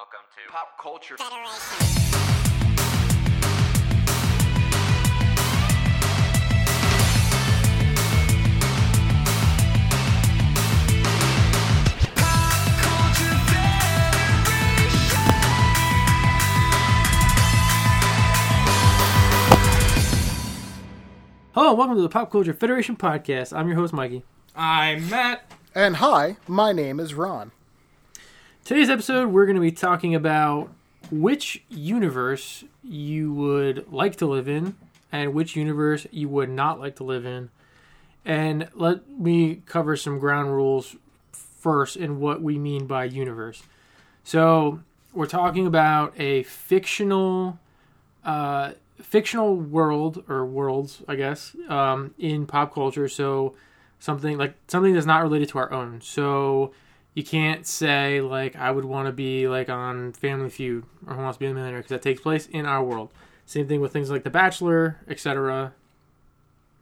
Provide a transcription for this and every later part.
Welcome to Pop culture. Hello, welcome to the Pop Culture Federation podcast. I'm your host, Mikey. I'm Matt. And hi, my name is Ron. Today's episode, we're going to be talking about which universe you would like to live in and which universe you would not like to live in. And let me cover some ground rules first in what we mean by universe. So, we're talking about a fictional uh, fictional world or worlds, I guess, um, in pop culture. So something like something that's not related to our own. So you can't say like I would want to be like on Family Feud or Who Wants to Be a Millionaire because that takes place in our world. Same thing with things like The Bachelor, etc.,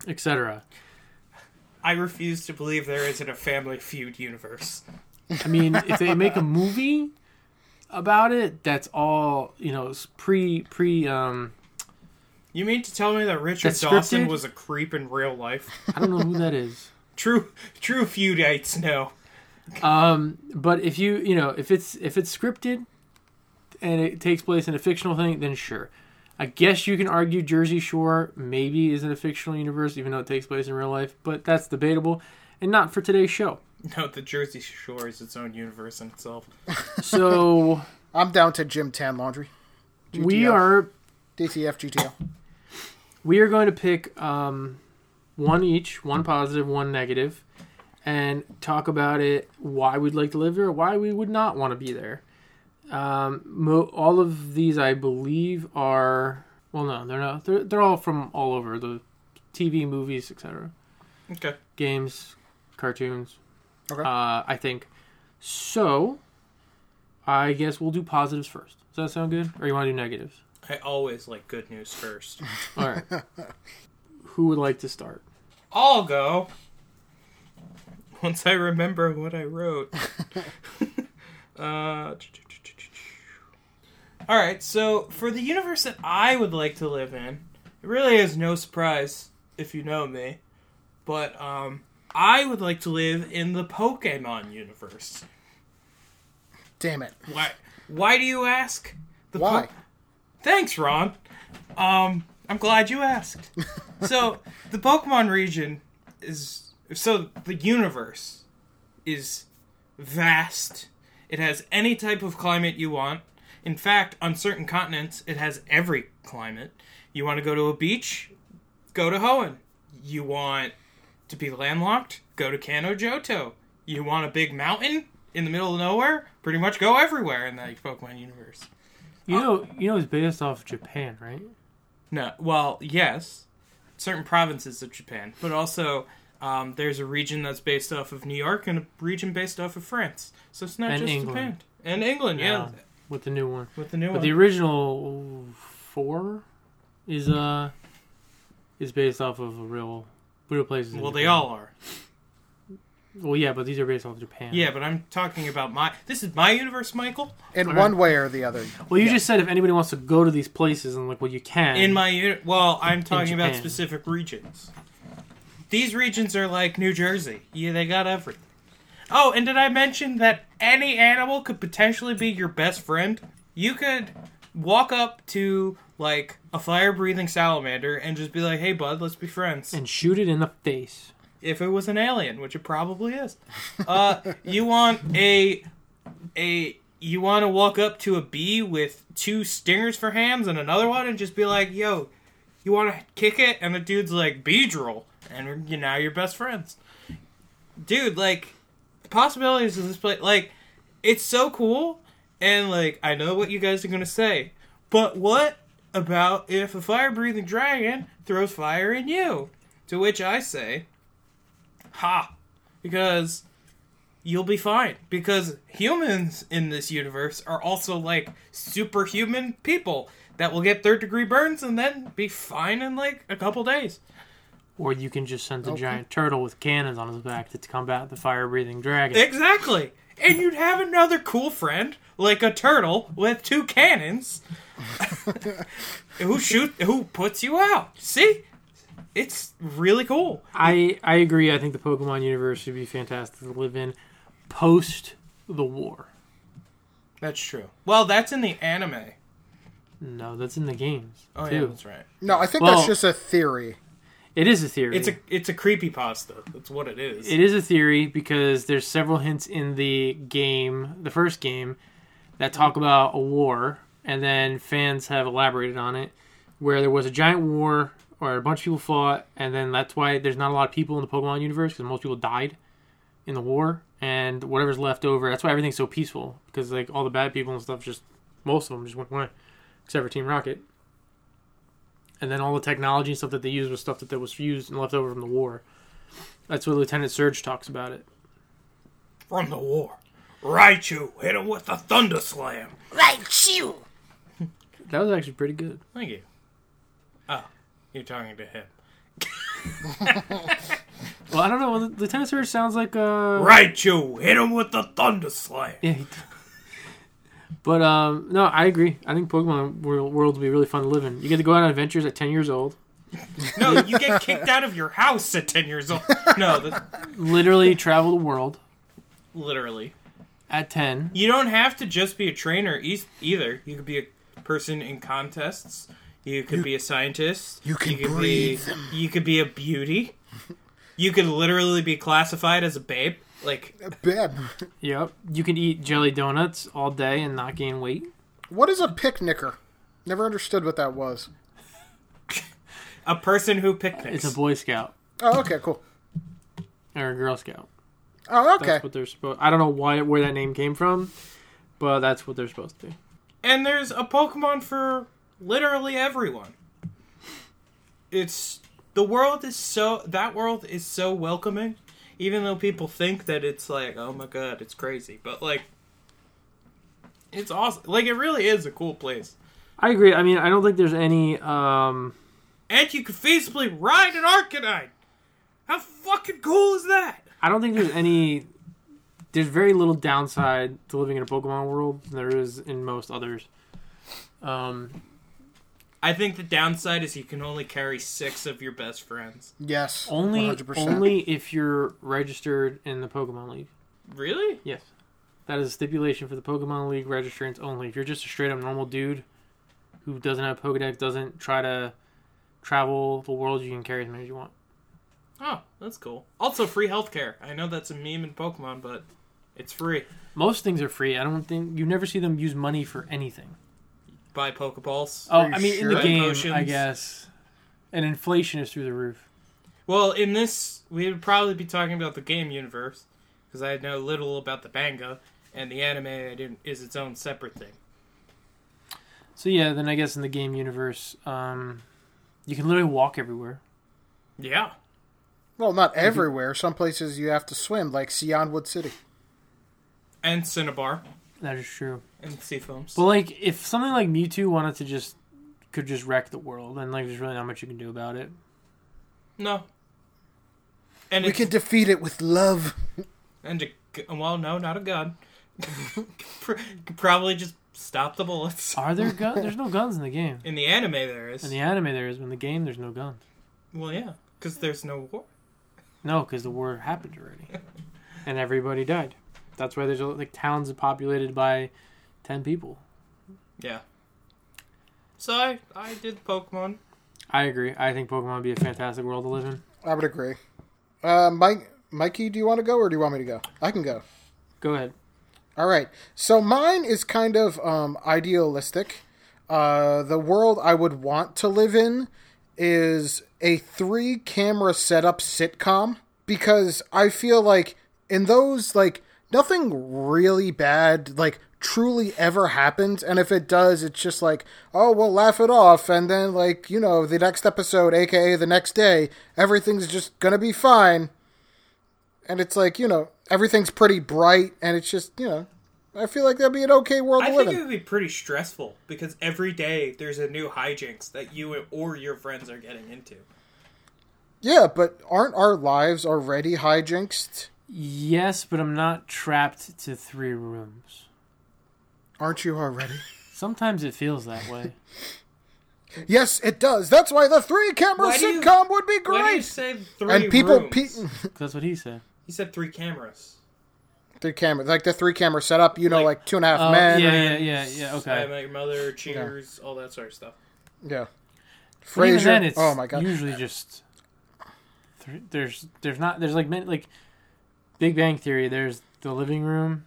etc. I refuse to believe there isn't a Family Feud universe. I mean, if they make a movie about it, that's all you know. It's pre pre um. You mean to tell me that Richard Dawson was a creep in real life? I don't know who that is. True, true feudites know. Um, but if you you know if it's if it's scripted and it takes place in a fictional thing, then sure. I guess you can argue Jersey Shore maybe isn't a fictional universe, even though it takes place in real life, but that's debatable, and not for today's show. No, the Jersey Shore is its own universe in itself. So I'm down to Gym Tan Laundry. we are DTF GTL. we are going to pick um, one each, one positive, one negative, and talk about it. Why we'd like to live there, why we would not want to be there. Um, mo- all of these, I believe, are well, no, they're not. They're they're all from all over the TV, movies, etc. Okay. Games, cartoons. Okay. Uh, I think so. I guess we'll do positives first. Does that sound good, or you want to do negatives? I always like good news first. All right. Who would like to start? I'll go. Once I remember what I wrote. uh, all right, so for the universe that I would like to live in, it really is no surprise if you know me, but um, I would like to live in the Pokemon universe. Damn it. Why? Why do you ask? The Why? Po- Thanks, Ron. Um, I'm glad you asked. so the Pokemon region is so the universe is vast. It has any type of climate you want. In fact, on certain continents, it has every climate. You want to go to a beach? Go to Hoenn. You want to be landlocked? Go to Kanto Johto. You want a big mountain in the middle of nowhere? Pretty much go everywhere in the Pokemon universe. You know, you know, it's based off Japan, right? No, well, yes, certain provinces of Japan, but also um, there's a region that's based off of New York and a region based off of France. So it's not And just England. Japan and England, yeah, Yeah. With the new one, with the new but one. the original four is uh is based off of a real real places. in well, they all are. Well, yeah, but these are based off of Japan. Yeah, but I'm talking about my. This is my universe, Michael. In All one right. way or the other. Well, you just said if anybody wants to go to these places and like, well, you can. In my uni- well, I'm talking about specific regions. These regions are like New Jersey. Yeah, they got everything. Oh, and did I mention that any animal could potentially be your best friend? You could walk up to like a fire-breathing salamander and just be like, "Hey, bud, let's be friends." and shoot it in the face. if it was an alien, which it probably is. Uh, you want a a you want to walk up to a bee with two stingers for hands and another one, and just be like, "Yo, you want to kick it?" And the dude's like, "Beedrill," and you now you're best friends. Dude, like possibilities of this place, like it's so cool, and like I know what you guys are gonna say, but what about if a fire-breathing dragon throws fire in you? To which I say, ha because you'll be fine because humans in this universe are also like superhuman people that will get third degree burns and then be fine in like a couple days Or you can just send a Okay. giant turtle with cannons on his back to combat the fire breathing dragon. exactly and you'd have another cool friend like a turtle with two cannons who shoot who puts you out. See? It's really cool. I I agree. I think the Pokemon universe would be fantastic to live in post the war. That's true. Well, that's in the anime. No, that's in the games Oh too. yeah, that's right. No, I think Well- that's just a theory. It is a theory. It's a it's a creepy pasta. That's what it is. It is a theory because there's several hints in the game, the first game, that talk about a war, and then fans have elaborated on it, where there was a giant war, or a bunch of people fought, and then that's why there's not a lot of people in the Pokemon universe because most people died in the war, and whatever's left over, that's why everything's so peaceful because like all the bad people and stuff, just most of them just went away, except for Team Rocket. And then all the technology and stuff that they used was stuff that, that was used and left over from the war. That's what Lieutenant Surge talks about it. From the war. Raichu hit him with the Thunder Slam. Right, shoo. That was actually pretty good. Thank you. Oh, you're talking to him. Well, I don't know. Lieutenant Surge sounds like uh Raichu hit him with the Thunder Slam. Yeah. he- But um, no, I agree. I think Pokemon world, world would be really fun to live in. You get to go on adventures at ten years old. No, you get kicked out of your house at 10 years old. No, that, Literally travel the world literally. at ten. You don't have to just be a trainer e- either. You could be a person in contests. You could be a scientist. you can could breathe Be, you could be a beauty. You could literally be classified as a babe. Like, Beb. Yep. You can eat jelly donuts all day and not gain weight. What is a picnicker? Never understood what that was. a person who picnics. It's a Boy Scout Oh, okay, cool. or a Girl Scout. Oh, okay. That's what they're supposed. I don't know why where that name came from, but that's what they're supposed to be. and there's a Pokemon for literally everyone. It's the world is so that world is so welcoming, even though people think that it's like, oh my god, it's crazy, but like, it's awesome. Like it really is a cool place, I agree. I mean, I don't think there's any. um and you could feasibly ride an Arcanine. How fucking cool is that? I don't think there's any. There's very little downside to living in a Pokemon world than there is in most others. Um, I think the downside is you can only carry six of your best friends. Yes. only 100%. only if you're registered in the Pokemon League. Really? Yes, that is a stipulation for the Pokemon League registrants only. If you're just a straight up normal dude who doesn't have a Pokedex, doesn't try to travel the world, you can carry as many as you want. Oh, that's cool. Also, free healthcare. I know that's a meme in Pokemon, but it's free. Most things are free. I don't think you never see them use money for anything. Buy Pokeballs. Oh, I mean, in the Buy game, I guess. And inflation is through the roof. Well, in this, we would probably be talking about the game universe because I know little about the manga, and the anime is its own separate thing. So yeah, then I guess in the game universe, um, you can literally walk everywhere. Yeah. Well, not everywhere. Some places you have to swim, like Cianwood City. And Cinnabar That is true. and Seafoams. But like, if something like Mewtwo wanted to just could just wreck the world, then like there's really not much you can do about it. no. And We it's, can defeat it with love. and a, well, no, not a gun. Pr- Probably just stop the bullets. Are there guns? there's no guns in the game. In the anime, there is. In the anime, there is. but In the game, there's no guns. well, yeah, because there's no war. No, because the war happened already, and everybody died. That's why there's like towns populated by ten people. Yeah. So I, I did Pokemon. I agree. I think Pokemon would be a fantastic world to live in. I would agree. Uh, Mike, Mikey, do you want to go or do you want me to go? I can go. Go ahead. All right. So mine is kind of um, idealistic. Uh, the world I would want to live in is a three camera setup sitcom because I feel like in those like nothing really bad like truly ever happens and if it does it's just like oh we'll laugh it off and then like you know the next episode aka the next day everything's just gonna be fine. And it's like you know everything's pretty bright and it's just you know i feel like that'd be an okay world I to live think in. it would be pretty stressful because every day there's a new hijinks that you or your friends are getting into. yeah but aren't our lives already hijinxed Yes, but I'm not trapped to three rooms. Aren't you already? Sometimes it feels that way. Yes, it does. That's why the three camera Why do you- sitcom would be Why do you great. say three And people, rooms? pe- That's what he said. he said three cameras. three camera, like the three camera setup. You know, Like- like, two and a half Oh, men. yeah, yeah, yeah, yeah. I Okay. Met Your Mother, Cheers, all that sort of stuff. yeah. But even Frasier. then, it's oh my god. usually just th- there's there's not there's like many, like Big Bang Theory. There's the living room,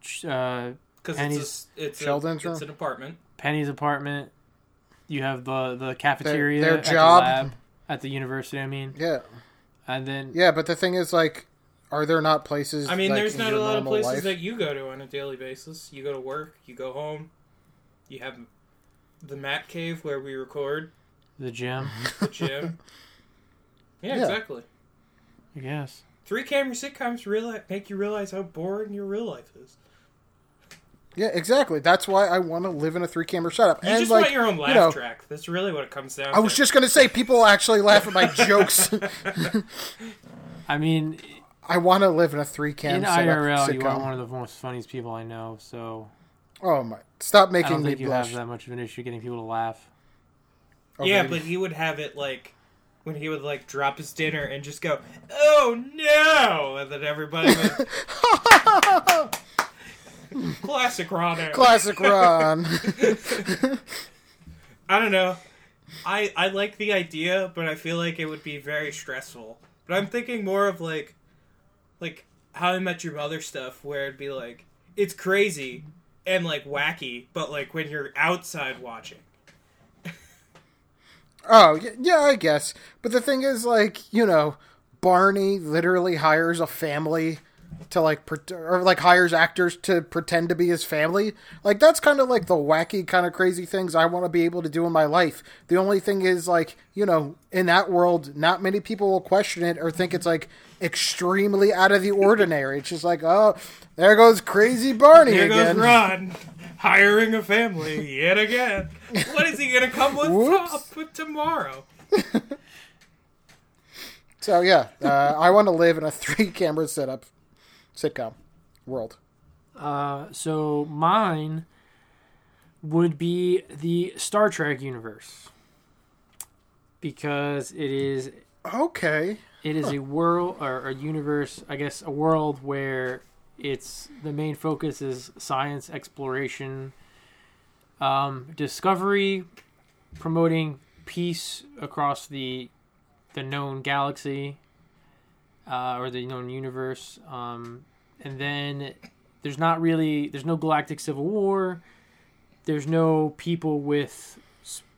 sh- uh, Because And it's a, it's, Sheldon's a, it's an apartment. Penny's apartment. You have the the cafeteria, their at job. the lab, at the university. I mean, Yeah, and then yeah. But the thing is, like, are there not places? I mean, like, there's not a lot of places life? that you go to on a daily basis. You go to work, you go home, you have the Mat Cave where we record, the gym. the gym. yeah, Yeah. exactly. I guess. Three camera sitcoms realize, make you realize how boring your real life is. Yeah, exactly. That's why I want to live in a three camera setup. You and just like, want your own laugh know, track. That's really what it comes down I was just gonna say, people actually laugh at my jokes. I mean, I want to live in a three cam in setup IRL, you are one of the most funniest people I know. So Oh my! Stop I making don't me you blush. have that much of an issue getting people to laugh. Oh, yeah, baby. but he would have it like when he would like drop his dinner and just go, "Oh no!" and then everybody would. Classic Ron. classic Ron. I don't know. I I like the idea, but I feel like it would be very stressful. But I'm thinking more of like, like How I Met Your Mother stuff, where it'd be like it's crazy and like wacky, but like when you're outside watching. Oh yeah, yeah, I guess. But the thing is, like, you know, Barney literally hires a family to like, pre- or like hires actors to pretend to be his family. Like that's kind of like the wacky, kind of crazy things I want to be able to do in my life. The only thing is, like, you know, in that world, not many people will question it or think it's like extremely out of the ordinary. It's just like, oh, there goes crazy Barney Here again. goes Ron hiring a family yet again. What is he gonna come with up with tomorrow? So yeah, uh, I want to live in a three-camera setup sitcom world. Uh, so mine would be the Star Trek universe because it is Okay. it is a world or a universe, I guess, a world where it's the main focus is science exploration, um, discovery, promoting peace across the the known galaxy uh, or the known universe, um, and then there's not really there's no galactic civil war. There's no people with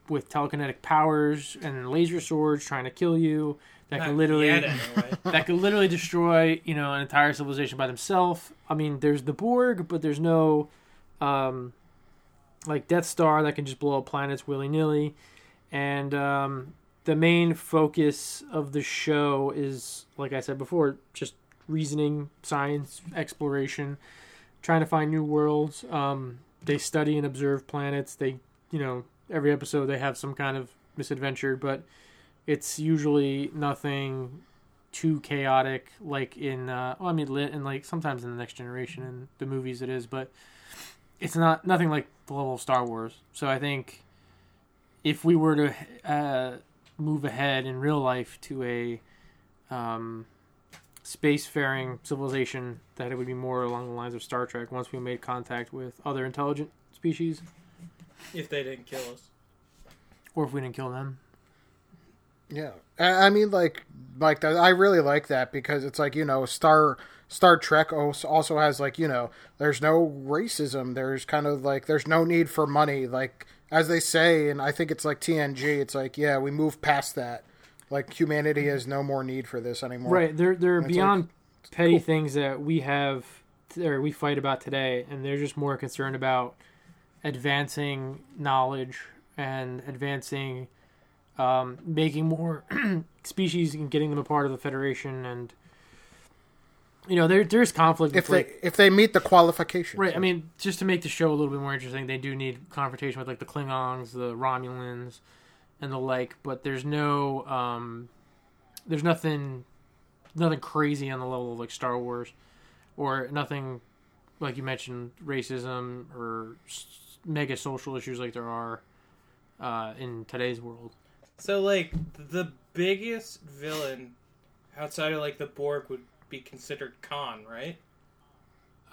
with telekinetic powers and laser swords trying to kill you that Not can literally yet, anyway. that could literally destroy you know an entire civilization by themselves. I mean, there's the Borg, but there's no um, like Death Star that can just blow up planets willy nilly. And um, the main focus of the show is, like I said before, just reasoning, science, exploration, trying to find new worlds. Um, they study and observe planets. They, you know, every episode they have some kind of misadventure, but it's usually nothing too chaotic like in uh well, I mean lit and like sometimes in the next generation and the movies it is but it's not nothing like the level of Star Wars. So I think if we were to uh move ahead in real life to a um spacefaring civilization that it would be more along the lines of Star Trek once we made contact with other intelligent species. If they didn't kill us. or if we didn't kill them Yeah, I mean, like, like that. I really like that because it's like you know, Star Star Trek als- also has like you know, there's no racism. There's kind of like there's no need for money. Like as they say, and I think it's like TNG. It's like yeah, we move past that. Like humanity has no more need for this anymore. Right. They're they're beyond petty cool. things that we have or we fight about today, and they're just more concerned about advancing knowledge and advancing, um, making more species and getting them a part of the Federation, and you know there there's conflict. If they like, if they meet the qualifications. Right. I mean, just to make the show a little bit more interesting, they do need confrontation with like the Klingons, the Romulans, and the like. But there's no, um, there's nothing, nothing crazy on the level of like Star Wars, or nothing like you mentioned, racism or mega social issues like there are uh, in today's world. So like the biggest villain outside of like the Borg would be considered Khan, right?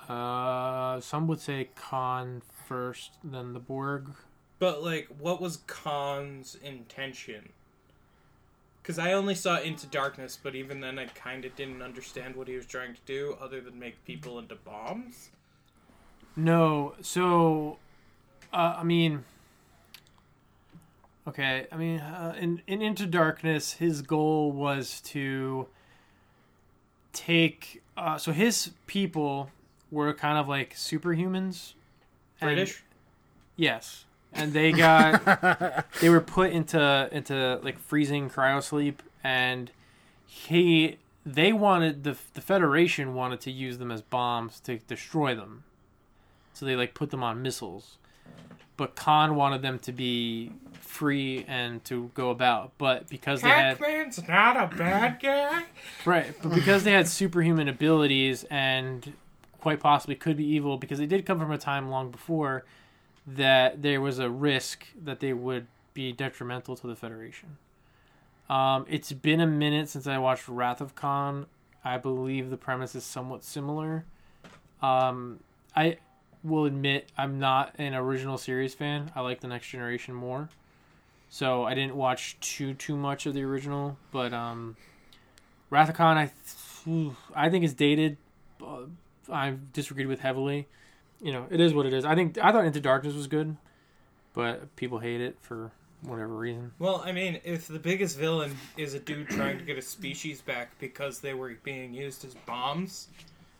Uh, some would say Khan first, then the Borg. But like, what was Khan's intention? Because I only saw Into Darkness, but even then, I kind of didn't understand what he was trying to do, other than make people into bombs. No, so uh, I mean, okay, I mean, uh, in in Into Darkness, his goal was to take. Uh, so his people were kind of like superhumans. and- British. yes, and they got they were put into into like freezing cryosleep, and he they wanted the the Federation wanted to use them as bombs to destroy them, so they like put them on missiles. But Khan wanted them to be free and to go about, but because they had Pac-Man's not a bad guy. Right, but because they had superhuman abilities and quite possibly could be evil, because they did come from a time long before that there was a risk that they would be detrimental to the Federation. Um, it's been a minute since I watched Wrath of Khan. I believe the premise is somewhat similar. Um, I will admit I'm not an original series fan. I like the Next Generation more, so I didn't watch too too much of the original. But um, Khan, I th- I think is dated. Uh, I've disagreed with heavily. You know, it is what it is. I think I thought Into Darkness was good, but people hate it for whatever reason. Well, I mean, if the biggest villain is a dude trying to get a species back because they were being used as bombs,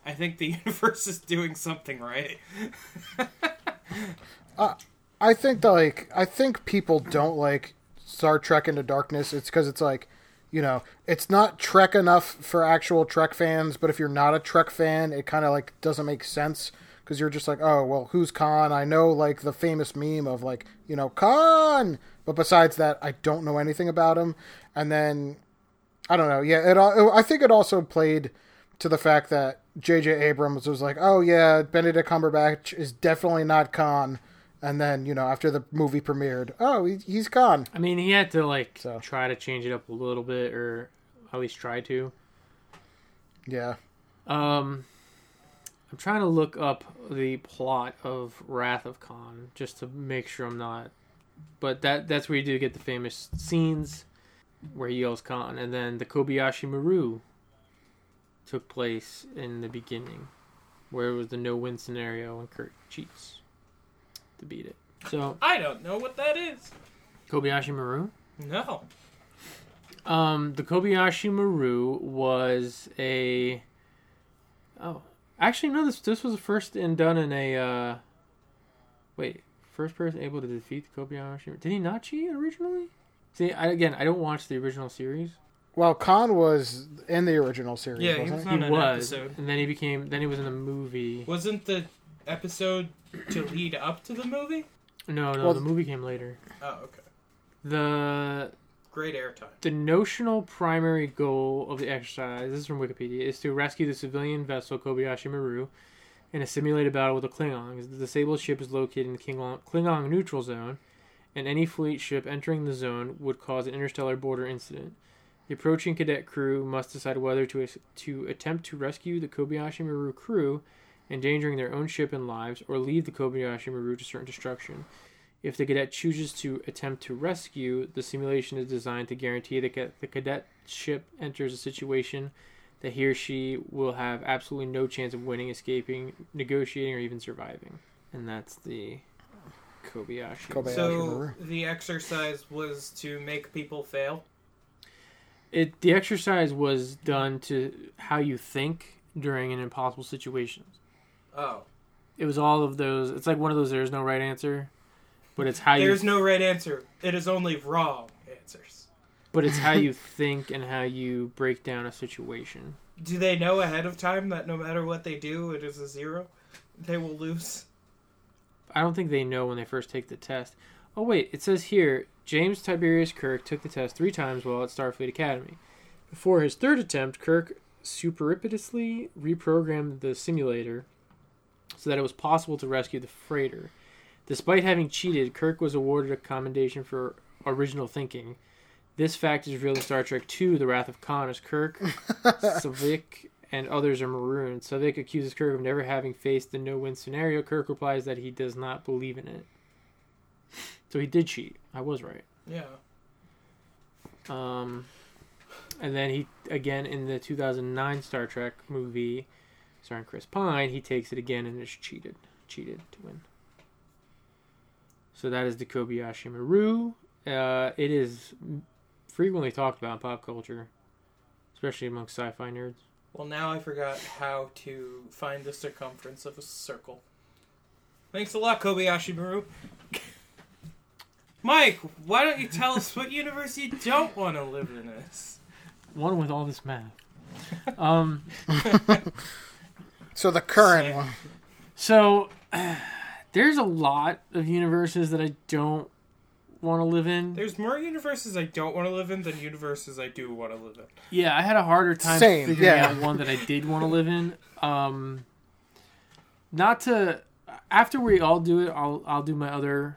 I think the universe is doing something right. Uh, I think that like I think people don't like Star Trek Into Darkness. It's because it's like, you know, it's not Trek enough for actual Trek fans. But if you're not a Trek fan, it kind of like doesn't make sense because you're just like, oh well, who's Khan? I know like the famous meme of like, you know, Khan. But besides that, I don't know anything about him. And then I don't know. Yeah, it. I think it also played to the fact that J.J. Abrams was like, "Oh yeah, Benedict Cumberbatch is definitely not Khan," and then you know after the movie premiered, "Oh, he, he's Khan." I mean, he had to like So. try to change it up a little bit, or at least try to. Yeah, Um, I'm trying to look up the plot of Wrath of Khan just to make sure I'm not. But that that's where you do get the famous scenes where he yells Khan, and then the Kobayashi Maru took place in the beginning, where it was the no-win scenario and Kirk cheats to beat it. So I don't know what that is. Kobayashi Maru. No. Um, the Kobayashi Maru was a. Oh, actually, no. This this was first and done in a. Uh... Wait, first person able to defeat the Kobayashi. Did he not cheat originally? See, I, again, I don't watch the original series. Well, Khan was in the original series, Yeah, he wasn't was? On he an was, episode. and then he became. Then he was in the movie. Wasn't the episode to lead up to the movie? No, no, Well- the movie came later. Oh, okay. The Great airtime. The notional primary goal of the exercise, this is from Wikipedia, is to rescue the civilian vessel Kobayashi Maru in a simulated battle with the Klingons. The disabled ship is located in the Klingon, Klingon neutral zone, and any fleet ship entering the zone would cause an interstellar border incident. The approaching cadet crew must decide whether to to attempt to rescue the Kobayashi Maru crew, endangering their own ship and lives, or leave the Kobayashi Maru to certain destruction. If the cadet chooses to attempt to rescue, the simulation is designed to guarantee that ca- the cadet ship enters a situation that he or she will have absolutely no chance of winning, escaping, negotiating, or even surviving. And that's the Kobayashi. Kobayashi So Maru. the exercise was to make people fail. It the exercise was done to how you think during an impossible situation. Oh, It was all of those. It's like one of those. There's no right answer, but it's how you. there's no right answer. It is only wrong answers. But it's how you think and how you break down a situation. Do they know ahead of time that no matter what they do, it is a zero? They will lose. I don't think they know when they first take the test. Oh wait, it says here James Tiberius Kirk took the test three times while at Starfleet Academy. Before his third attempt, Kirk surreptitiously reprogrammed the simulator so that it was possible to rescue the freighter. Despite having cheated, Kirk was awarded a commendation for original thinking. This fact is revealed in Star Trek II: The Wrath of Khan, as Kirk, Saavik, and others are marooned. Saavik accuses Kirk of never having faced the no-win scenario. Kirk replies that he does not believe in it. So he did cheat. I was right. Yeah. Um, and then he again in the 2009 Star Trek movie, starring Chris Pine, he takes it again and is cheated, cheated to win. So that is the Kobayashi Maru. Uh, it is frequently talked about in pop culture, especially among sci-fi nerds. Well, now I forgot how to find the circumference of a circle. Thanks a lot, Kobayashi Maru. Mike, why don't you tell us what universe you don't want to live in this? One with all this math. Um, So the current Sick. one. so there's a lot of universes that I don't want to live in. There's more universes I don't want to live in than universes I do want to live in. Yeah, I had a harder time Same, figuring yeah. out one that I did want to live in. Um, not to after we all do it, I'll I'll do my other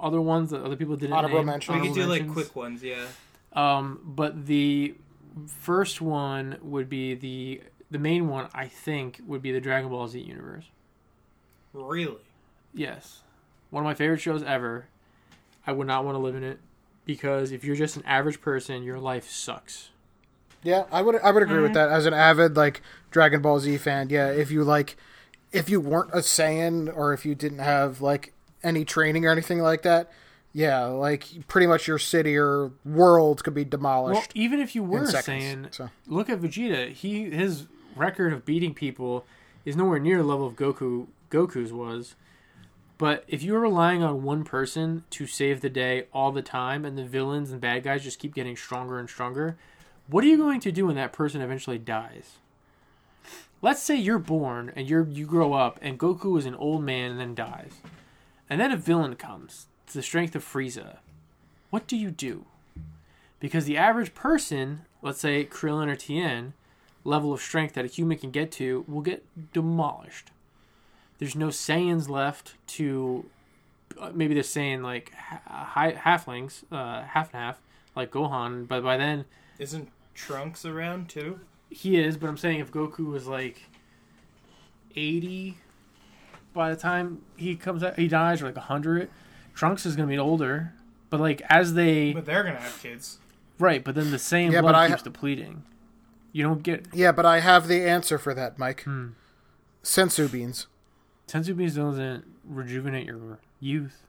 other ones that other people didn't. Honorable name. mention. We Honorable could do like quick ones, yeah. Um, but the first one would be the the main one. I think would be the Dragon Ball Z universe. Really? Yes, one of my favorite shows ever. I would not want to live in it because if you're just an average person, your life sucks. Yeah, I would I would agree with that as an avid like Dragon Ball Z fan. Yeah, if you like if you weren't a Saiyan or if you didn't have like any training or anything like that, yeah, like pretty much your city or world could be Well, demolished even if you were seconds. saying So look at Vegeta. He his record of beating people is nowhere near the level of Goku Goku's was. But if you're relying on one person to save the day all the time and the villains and bad guys just keep getting stronger and stronger, what are you going to do when that person eventually dies? Let's say you're born and you're you grow up and Goku is an old man and then dies. And then a villain comes to the strength of Frieza. What do you do? Because the average person, let's say Krillin or Tien, level of strength that a human can get to will get demolished. There's no Saiyans left to uh, maybe they're saying like hi- halflings, uh, half and half, like Gohan. But by then Isn't Trunks around too? he is. But I'm saying if Goku was like 80 by the time he comes out, he dies or like 100. Trunks is gonna be older. But like as they But they're gonna have kids. right, but then the same Yeah, but blood I- keeps depleting. You don't get yeah, but I have the answer for that, Mike. Hmm. Senzu beans. Senzu beans doesn't rejuvenate your youth.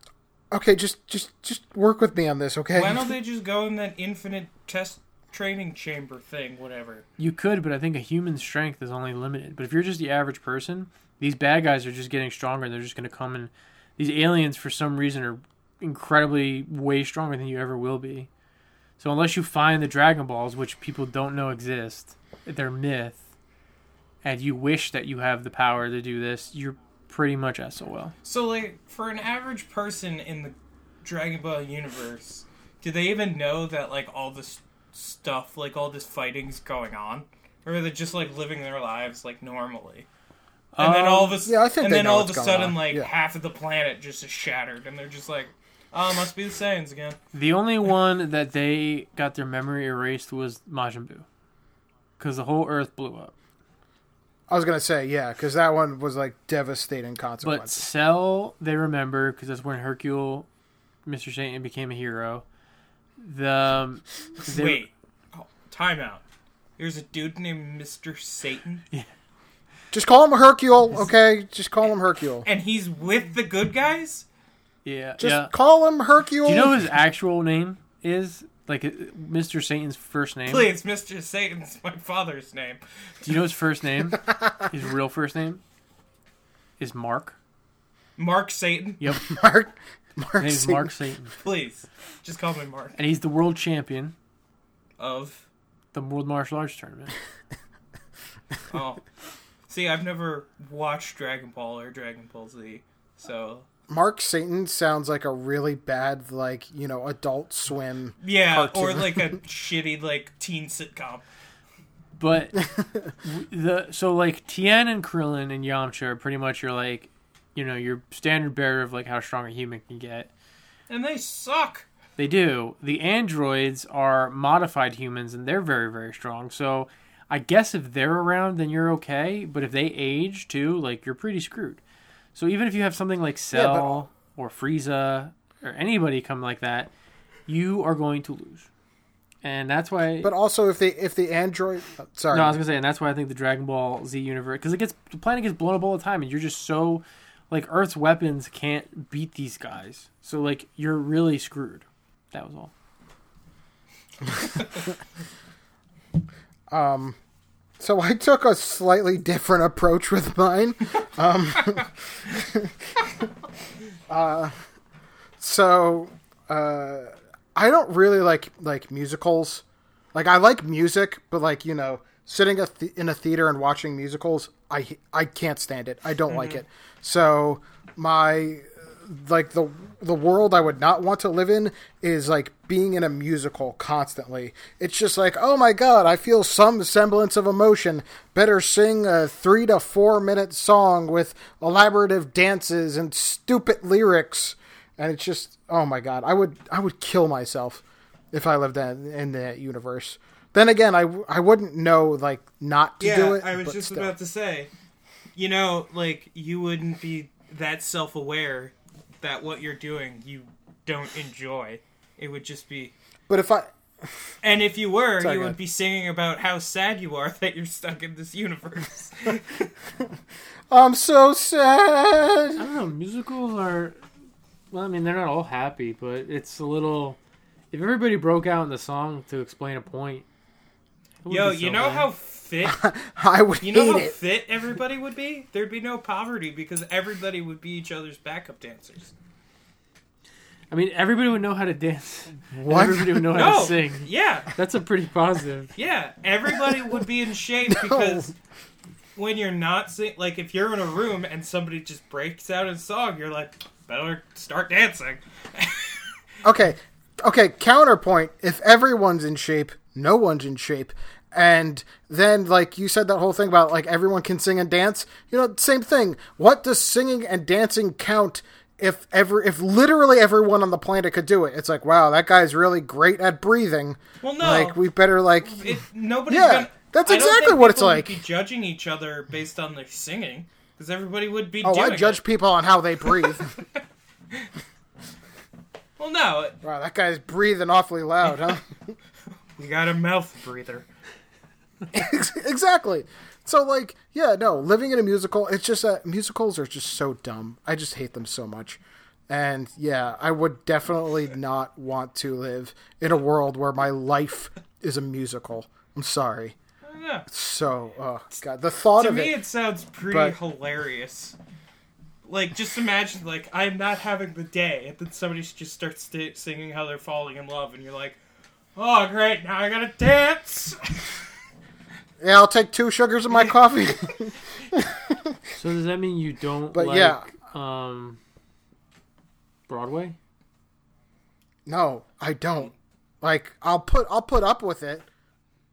Okay, just just just work with me on this, okay? Why don't they just go in that infinite test training chamber thing, whatever? You could, but I think a human's strength is only limited. But if you're just the average person, these bad guys are just getting stronger. and They're just going to come and these aliens, for some reason, are incredibly way stronger than you ever will be. So unless you find the Dragon Balls, which people don't know exist, they're myth, and you wish that you have the power to do this, you're pretty much SOL. So, like, for an average person in the Dragon Ball universe, do they even know that, like, all this stuff, like, all this fighting's going on? Or are they just, like, living their lives, like, normally? And then Um, all of a, s- yeah, I think and then all of a sudden, on. like, Yeah. half of the planet just is shattered, and they're just like, oh, must be the Saiyans again. The only one that they got their memory erased was Majin Buu, because the whole Earth blew up. I was gonna say yeah, because that one was like devastating But consequences. Cell, they remember because that's when Hercule, Mr. Satan, became a hero. The um, they- Wait. Oh, time out. There's a dude named Mr. Satan, just call him Hercule, okay? Just call him Hercule. and he's with the good guys? yeah, Just yeah. call him Hercule. Do you know his actual name is? Like uh, Mr. Satan's first name. Please, Mr. Satan's my father's name. Do you know his first name? his real first name is Mark. Mark Satan. Yep, Mark? Mark his name's Satan. Mark Satan, Please, just call me Mark. and he's the world champion, Of the World Martial Arts Tournament. oh, see, I've never watched Dragon Ball or Dragon Ball Z, so Mark Satan sounds like a really bad, like you know, Adult Swim. yeah, or like a shitty like teen sitcom. But the so like Tien and Krillin and Yamcha are pretty much your like, you know, your standard bearer of like how strong a human can get. And they suck. They do. The androids are modified humans and they're very very strong. So I guess if they're around then you're okay, but if they age too, like you're pretty screwed. So even if you have something like Cell or Frieza or anybody come like that, you are going to lose. And that's why But also, if the if the android, uh, sorry, No, I was gonna say, and that's why I think the Dragon Ball Z universe, because it gets the planet gets blown up all the time, and you're just so like Earth's weapons can't beat these guys. So like you're really screwed. That was all. So I took a slightly different approach with mine. Um, uh, so uh, I don't really like like musicals. Like I like music, but like you know, sitting a th- in a theater and watching musicals, I I can't stand it. I don't like it. So my like the the world I would not want to live in is like being in a musical constantly. It's just like, oh my god, I feel some semblance of emotion. Better sing a three to four minute song with elaborative dances and stupid lyrics, and it's just, oh my god, I would I would kill myself if I lived in, in that universe. Then again, I, I wouldn't know like not to yeah, do it. I was just still. about to say, you know, like you wouldn't be that self-aware that what you're doing you don't enjoy. It would just be, But if I and if you were, Sorry, you would be singing about how sad you are that you're stuck in this universe. I'm so sad. I don't know. Musicals are, well, I mean, they're not all happy, but it's a little. If everybody broke out in the song to explain a point, it Yo, be so you know bad. how fit I would you know hate how it. fit everybody would be? There'd be no poverty because everybody would be each other's backup dancers. I mean, everybody would know how to dance. What? Everybody would know how No, to sing. yeah, That's a pretty positive. yeah. Everybody would be in shape because when you're not sing, like if you're in a room and somebody just breaks out in song, you're like, better start dancing. Okay, okay. Counterpoint: If everyone's in shape, no one's in shape, and then like you said that whole thing about like everyone can sing and dance. You know, same thing. What does singing and dancing count? If ever, if literally everyone on the planet could do it, it's like, wow, that guy's really great at breathing. Well, no, Like, we better like, it, nobody's Yeah, gonna. that's exactly what it's like. Be judging each other based on their singing because everybody would be. oh, I judge It. people on how they breathe. Well, no, wow, that guy's breathing awfully loud, huh? you got a mouth breather. exactly. So like, yeah, no, living in a musical, it's just that musicals are just so dumb. I just hate them so much. And yeah, I would definitely not want to live in a world where my life is a musical. I'm sorry. I. So, oh god, the thought of To of me, it. it sounds pretty but- hilarious. Like, just imagine, like, I'm not having the day, and then somebody just starts st- singing how they're falling in love, and you're like, oh, great, now I gotta dance! Yeah, I'll take two sugars in my coffee. So does that mean you don't But like yeah. um Broadway? no, I don't. Like, I'll put I'll put up with it,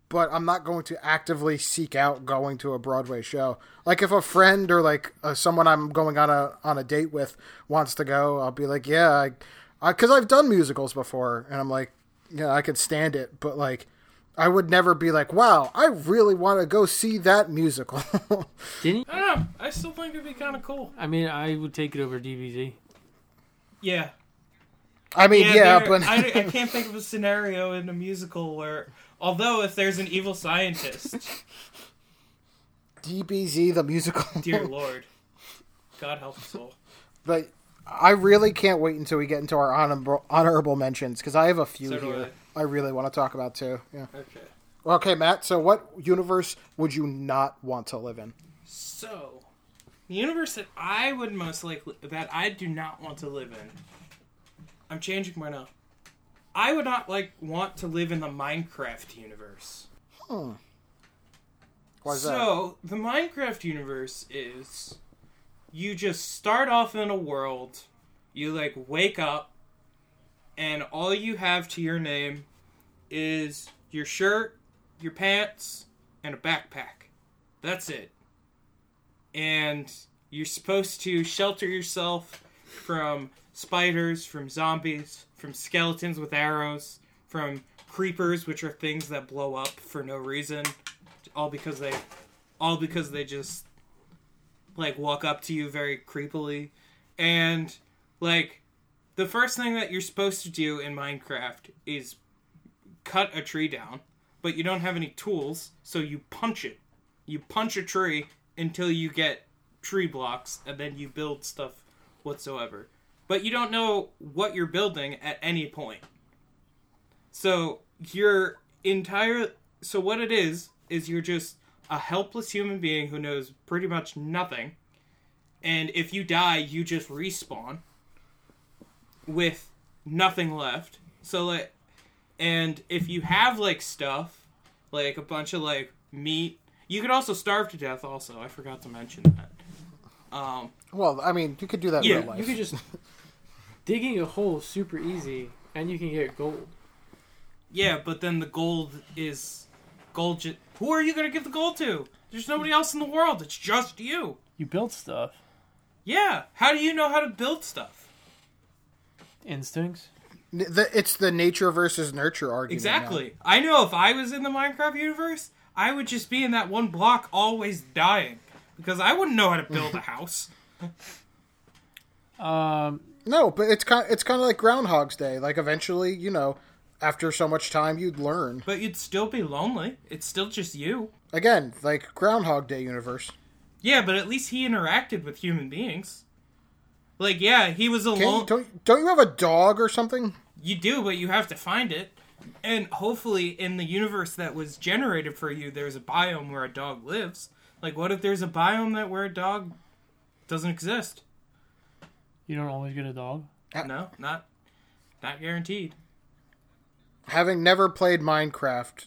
but I'm not going to actively seek out going to a Broadway show. Like if a friend or like uh, someone I'm going on a on a date with wants to go, I'll be like, yeah, I, I, because I've done musicals before, and I'm like, yeah, I could stand it, but like. I would never be like, wow, I really want to go see that musical. Didn't you? I don't know, I still think it'd be kind of cool. I mean I would take it over DBZ. Yeah. I mean, yeah, there- but I, I can't think of a scenario in a musical where, although if there's an evil scientist, DBZ the musical. dear lord, God help us all. But I really can't wait until we get into our honorable, honorable mentions because I have a few So do here I. really want to talk about too. Yeah. Okay. Okay, Matt. So, what universe would you not want to live in? So, the universe that I would most likely that I do not want to live in. I'm changing mine up. I would not like want to live in the Minecraft universe. Hmm. Why is that? so, the Minecraft universe is you just start off in a world, you like wake up, and all you have to your name is your shirt, your pants, and a backpack. That's it. And you're supposed to shelter yourself from spiders, from zombies, from skeletons with arrows, from creepers, which are things that blow up for no reason, all because they, all because they just like walk up to you very creepily, and like the first thing that you're supposed to do in Minecraft is cut a tree down, but you don't have any tools, so you punch it. You punch a tree until you get tree blocks, and then you build stuff whatsoever. But you don't know what you're building at any point. So your entire so what it is is you're just a helpless human being who knows pretty much nothing. And if you die, you just respawn with nothing left. So like and if you have like stuff, like a bunch of like meat, you could also starve to death also. I forgot to mention that. Um Well, I mean, you could do that in Yeah, real life. You could just digging a hole super easy, and you can get gold. Yeah, but then the gold is gold. Ju- Who are you gonna give the gold to? There's nobody else in the world. It's just you. You build stuff. Yeah. How do you know how to build stuff? Instincts. The, it's the nature versus nurture argument. now. Exactly. I know if I was in the Minecraft universe, I would just be in that one block, always dying, because I wouldn't know how to build a house. Um, No, but it's kind it's kind of like Groundhog's Day. Like eventually, you know, after so much time, you'd learn. But you'd still be lonely. It's still just you. Again, like Groundhog Day universe. Yeah, but at least he interacted with human beings. Like, yeah, he was Can't alone. you, don't don't you have a dog or something? You do, but you have to find it. And hopefully, in the universe that was generated for you, there's a biome where a dog lives. Like, what if there's a biome that where a dog doesn't exist? you don't always get a dog. Uh, no, not not guaranteed. Having never played Minecraft,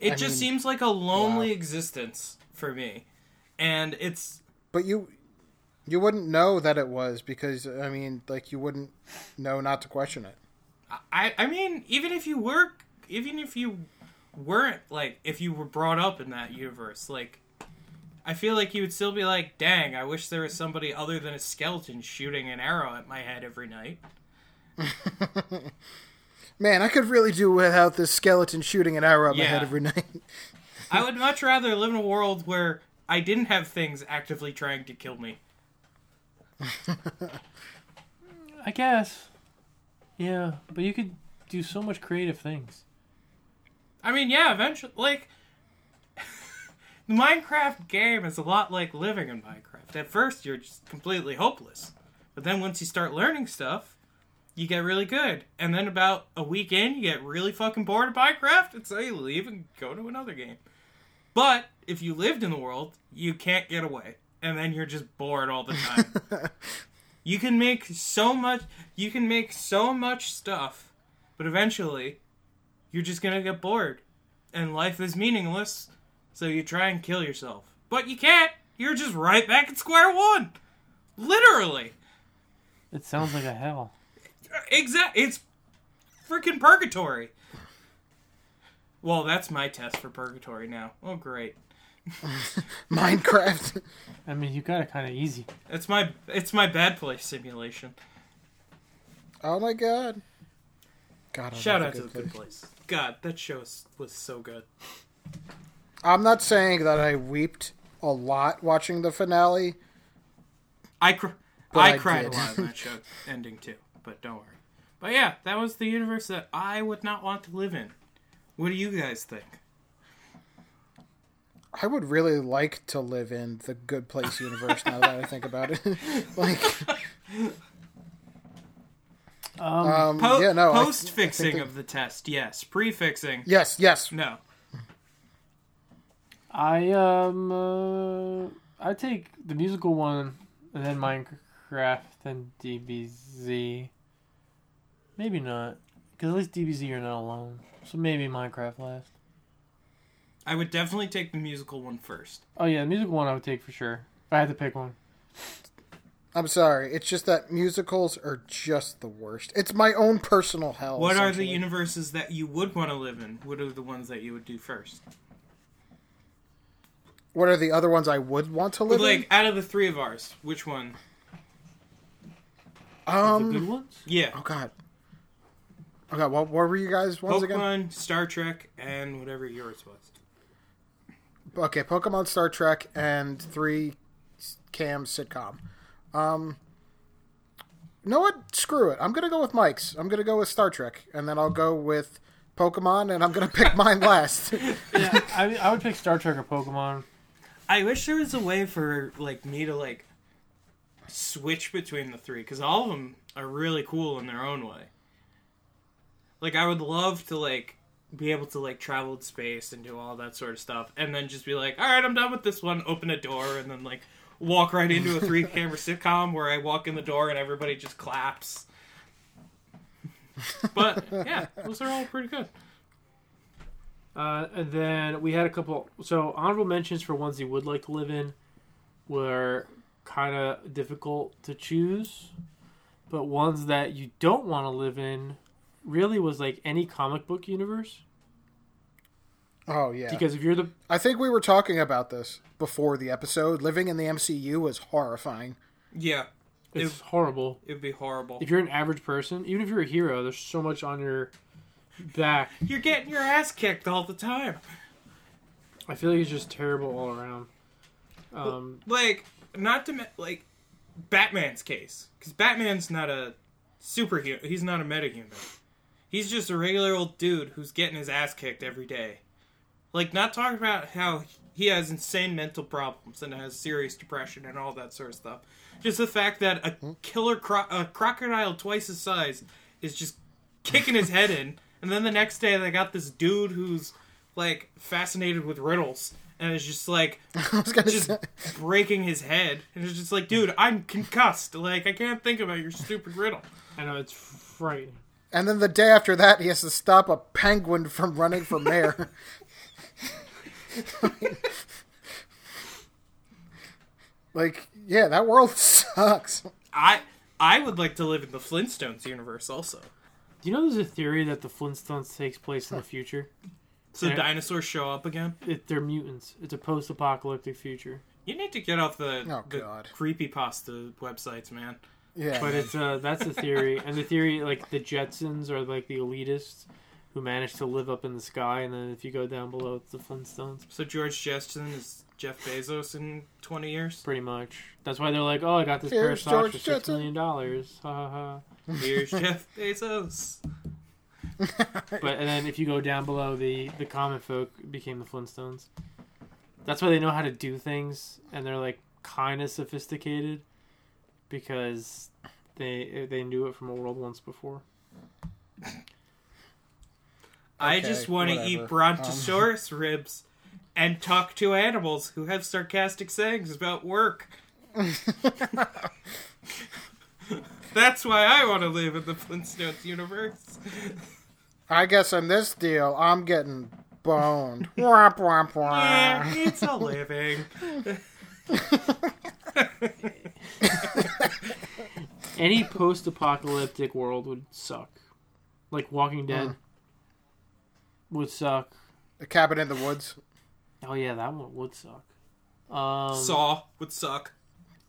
It I just mean, seems like a lonely existence for me, and it's but you you wouldn't know that it was because I mean, like you wouldn't know not to question it. I I mean, even if you were, even if you weren't like, if you were brought up in that universe, like, I feel like you would still be like, dang, I wish there was somebody other than a skeleton shooting an arrow at my head every night. Man, I could really do without this skeleton shooting an arrow at my head every night. I would much rather live in a world where I didn't have things actively trying to kill me. I guess. Yeah, but you could do so much creative things. I mean, yeah, eventually, like, the Minecraft game is a lot like living in Minecraft. At first, you're just completely hopeless. But then once you start learning stuff, you get really good. And then about a week in, you get really fucking bored of Minecraft, and so you leave and go to another game. But if you lived in the world, you can't get away. And then you're just bored all the time. you can make so much, you can make so much stuff, but eventually, you're just gonna get bored. And life is meaningless, so you try and kill yourself. But you can't! You're just right back at square one! Literally! It sounds like a hell. Exactly. It's freaking purgatory. Well, that's my test for purgatory now. Oh, great. Minecraft. I mean, you got it kind of easy. It's my it's my bad place simulation. oh my god. God, I Shout out to the good place. God, that show was- was so good. I'm not saying that I weeped a lot watching the finale. I cr- I, I cried did. a lot in that show ending too, but don't worry. But yeah, that was the universe that I would not want to live in. What do you guys think? I would really like to live in the Good Place universe now that I think about it. like, Um, um, Po- yeah, no. Post fixing of the test, yes. Prefixing, yes, yes. no. I um, uh, I take the musical one, and then Minecraft, then DBZ. Maybe not, because at least DBZ you're not alone. So maybe Minecraft last. I would definitely take the musical one first. Oh yeah, the musical one I would take for sure. If I had to pick one. I'm sorry. It's just that musicals are just the worst. It's my own personal hell. What are the universes that you would want to live in? What are the ones that you would do first? What are the other ones I would want to live Like out of the three of ours, which one? in? The Um. good ones? Yeah. Oh God. Okay. What, what were you guys ones again? Star Trek, and whatever yours was. Okay, Pokemon, Star Trek, and three cam sitcom. Um, you know what? Screw it. I'm gonna go with Mike's. I'm gonna go with Star Trek, and then I'll go with Pokemon, and I'm gonna pick mine last. yeah, I, I would pick Star Trek or Pokemon. I wish there was a way for like me to like switch between the three because all of them are really cool in their own way. Like I would love to like be able to like travel in space and do all that sort of stuff, and then just be like, all right, I'm done with this one. Open a door and then like walk right into a three camera sitcom where I walk in the door and everybody just claps. But yeah, those are all pretty good. Uh, and then we had a couple. So honorable mentions for ones you would like to live in were kind of difficult to choose, but ones that you don't want to live in really was like any comic book universe. oh yeah. Because if you're the I think we were talking about this before the episode. Living in the MCU was horrifying. Yeah, it's horrible. it'd be horrible. If you're an average person, even if you're a hero, there's so much on your back. You're getting your ass kicked all the time. I feel like it's just terrible all around. Um, like not to me- like Batman's case because Batman's not a superhuman. He's not a metahuman. He's just a regular old dude who's getting his ass kicked every day. Like not talking about how he has insane mental problems and has serious depression and all that sort of stuff. Just the fact that a hmm? killer cro- a crocodile twice his size is just kicking his head in, and then the next day they got this dude who's like fascinated with riddles and is just like I was gonna just say, breaking his head, and it's just like, dude, I'm concussed. Like, I can't think about your stupid riddle. I know it's frightening. And then the day after that, he has to stop a penguin from running for mayor. like, yeah, that world sucks. I I would like to live in the Flintstones universe also. Do you know there's a theory that the Flintstones takes place in the future? So Yeah. dinosaurs show up again. It, they're mutants. It's a post-apocalyptic future. You need to get off the, Oh, the God. creepypasta websites, man. Yeah, But it's uh that's a theory, and the theory like the Jetsons are like the elitists who manage to live up in the sky, and then if you go down below, it's the Flintstones. So George Jetson is Jeff Bezos in 20 years. Pretty much. That's why they're like, oh, I got this pair of socks George for six million dollars. Ha ha ha. Here's Jeff Bezos. But and then if you go down below, the the common folk became the Flintstones. That's why they know how to do things, and they're like kind of sophisticated because they they knew it from a world once before. I Okay, just want to whatever. eat brontosaurus um, ribs and talk to animals who have sarcastic sayings about work. That's why I want to live in the Flintstones universe. I guess in this deal, I'm getting boned. Womp womp Yeah, it's a living. Any post-apocalyptic world would suck. Like Walking Dead would suck. The cabin in the woods. Oh yeah, that one would suck. Um, Saw would suck.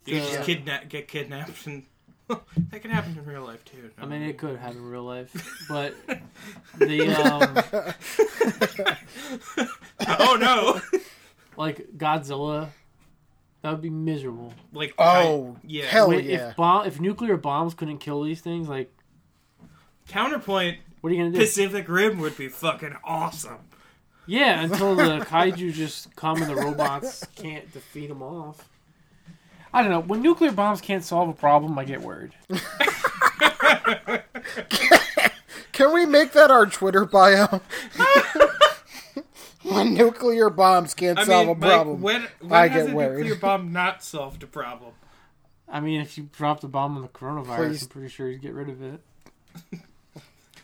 You Yeah. just kidnap, get kidnapped, and that can happen in real life too. I mean, it could happen in real life, but the um, oh no! like Godzilla, that would be miserable. like Oh, I- yeah. hell Wait, yeah. if bomb, if nuclear bombs couldn't kill these things, like, Counterpoint: what are you gonna do? Pacific Rim would be fucking awesome. Yeah, until the kaiju just come and the robots can't defeat them off. I don't know. When nuclear bombs can't solve a problem, I get worried. Can we make that our Twitter bio? when nuclear bombs can't I solve mean, a Mike, problem. when, when I has get a worried. nuclear bomb not solved a problem? I mean, if you dropped a bomb on the coronavirus, Please. I'm pretty sure you'd get rid of it.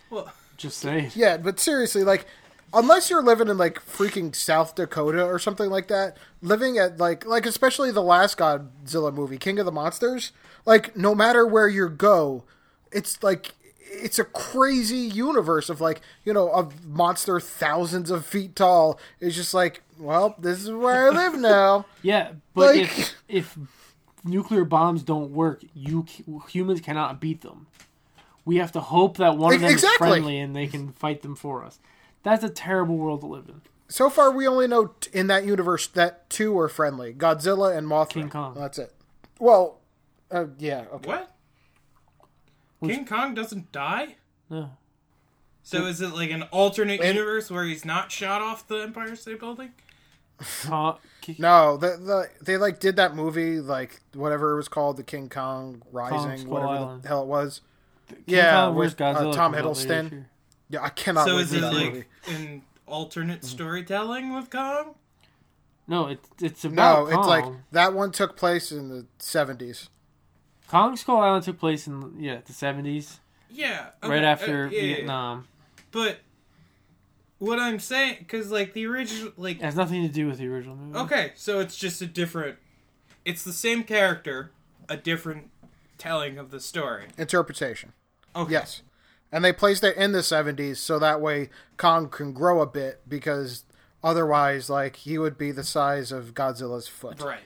Well, Just say. Yeah, but seriously, like, unless you're living in like freaking South Dakota or something like that, living at like like especially the last Godzilla movie, King of the Monsters, like no matter where you go, it's like it's a crazy universe of like you know a monster thousands of feet tall is just like well this is where i live now Yeah, but Like- if if nuclear bombs don't work, you humans cannot beat them. We have to hope that one of them Exactly. is friendly and they can fight them for us. That's a terrible world to live in. so far we only know t- in that universe that two are friendly godzilla and mothra King Kong. that's it well uh, yeah okay What? King Kong doesn't die? No. So is it like an alternate And- universe where he's not shot off the Empire State Building? Ka- Ki- no the, the they like did that movie like whatever it was called the king kong rising Skull whatever Island. the hell it was King yeah Kong with vs. Godzilla uh, tom comes out later hiddleston year. yeah i cannot so wait is for it that like movie an alternate storytelling with Kong? No, it's it's about No, it's like Kong. that one took place in the seventies. Kong Skull Island took place in yeah the seventies, Yeah. right after uh, yeah, yeah. Vietnam. But what I'm saying, because like the original, like It has nothing to do with the original movie. okay, so it's just a different. It's the same character, a different telling of the story. Interpretation. Okay. Yes. And they placed it in the seventies so that way Kong can grow a bit because otherwise like he would be the size of Godzilla's foot. Right.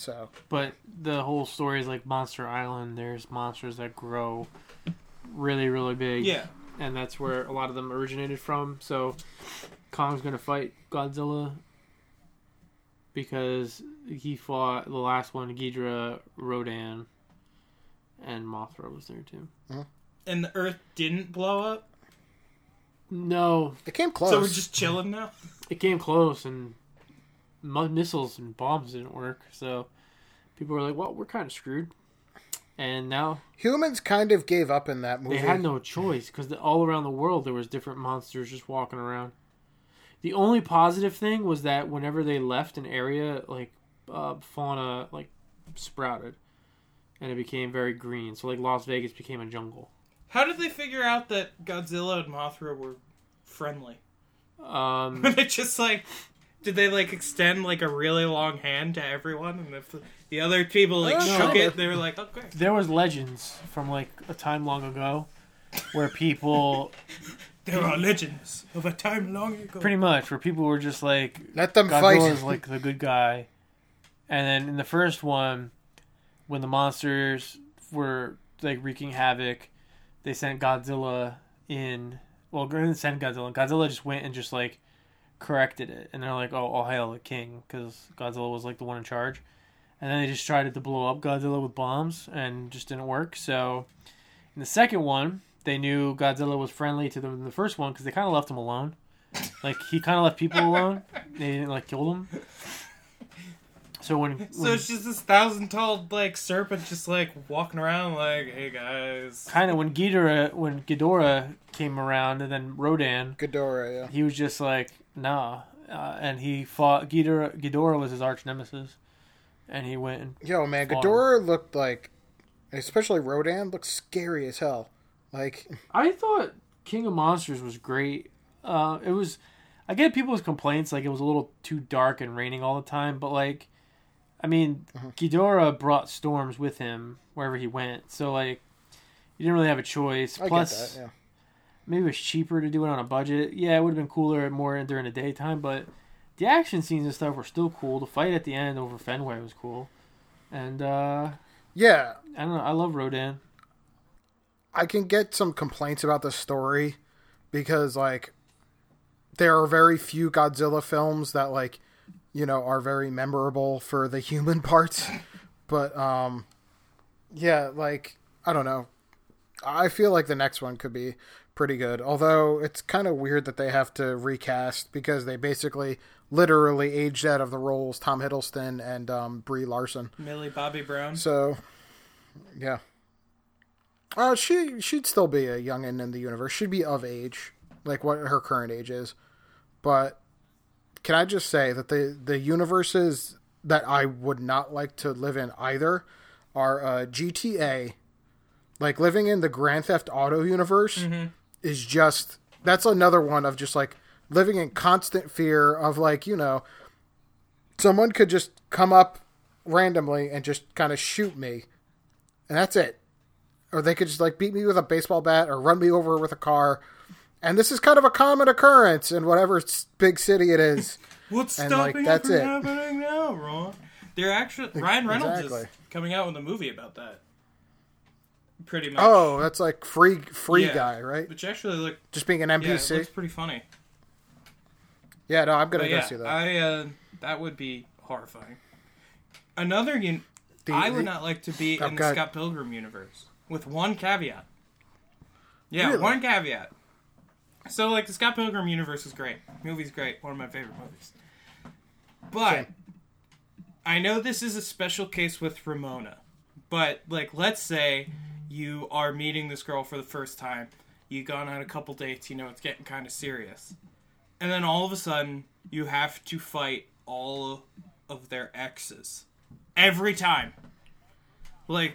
So But the whole story is like Monster Island. There's monsters that grow really, really big. Yeah. And that's where a lot of them originated from. So Kong's going to fight Godzilla because he fought the last one, Ghidorah, Rodan, and Mothra was there too. Hmm. And the Earth didn't blow up, No, it came close. so we're just chilling now. it came close and mu- missiles and bombs didn't work. So people were like, well, we're kind of screwed. And now Humans kind of gave up in that movie. They had no choice because all around the world there was different monsters just walking around. The only positive thing was that whenever they left an area, like uh, fauna like sprouted, and it became very green. So like Las Vegas became a jungle. How did they figure out that Godzilla and Mothra were friendly? Um, they just like, did they like extend like a really long hand to everyone, and if the, the other people like shook no. it, they were like, okay. there was legends from like a time long ago, where people There are legends of a time long ago. pretty much where people were just like Let them Godzilla's fight. like the good guy. And then in the first one, when the monsters were like wreaking havoc, they sent Godzilla in. Well, they didn't send Godzilla. Godzilla just went and just like corrected it, and they're like, "Oh, all hail the king," because Godzilla was like the one in charge. And then they just tried to blow up Godzilla with bombs, and just didn't work. So in the second one, they knew Godzilla was friendly to them in the first one because they kind of left him alone. Like he kind of left people alone. They didn't like kill them. So when, So when it's just this thousand tall like serpent just like walking around like, hey guys. kind of when Ghidorah when Ghidorah came around and then Rodan, Ghidorah, yeah. he was just like nah, uh, and he fought Ghidorah. Ghidorah was his arch nemesis, and he went and Yo, man. Ghidorah looked like, especially Rodan, looked scary as hell. Like, I thought King of Monsters was great. Uh, it was. I get people's complaints like it was a little too dark and raining all the time, but like, I mean, Ghidorah brought storms with him wherever he went, so like, you didn't really have a choice. I Plus, that, yeah. Maybe it was cheaper to do it on a budget. Yeah, it would have been cooler more during the daytime, but the action scenes and stuff were still cool. The fight at the end over Fenway was cool, and uh, Yeah, I don't know. I love Rodan. I can get some complaints about the story because like there are very few Godzilla films that like you know are very memorable for the human parts but um yeah like I don't know I feel like the next one could be pretty good although it's kind of weird that they have to recast because they basically literally aged out of the roles Tom Hiddleston and um Brie Larson Millie Bobby Brown. so, yeah. Uh, she she'd still be a youngin in the universe. She'd be of age, like what her current age is. But can I just say that the the universes that I would not like to live in either are uh, GTA. Like living in the Grand Theft Auto universe is just that's another one of just like living in constant fear of like you know someone could just come up randomly and just kind of shoot me and that's it or they could just like beat me with a baseball bat or run me over with a car. And this is kind of a common occurrence in whatever big city it is. What's And, stopping like, it from it. happening now, Ron? They're actually Ryan Reynolds Exactly. is coming out with a movie about that. Pretty much. Oh, that's like free free Yeah. guy, right? which actually look Just being an yeah, NPC. looks pretty funny. Yeah, no, I'm gonna But go yeah, see that. I uh, that would be horrifying. Another un- The- I would the- not like to be Oh, in the Scott Pilgrim universe with one caveat. Yeah, Really? one caveat. So like the Scott Pilgrim universe is great. Movie's great. One of my favorite movies. But Same. I know this is a special case with Ramona. But like let's say you are meeting this girl for the first time. You've gone on a couple dates, you know it's getting kind of serious. And then all of a sudden you have to fight all of their exes. Every time. Like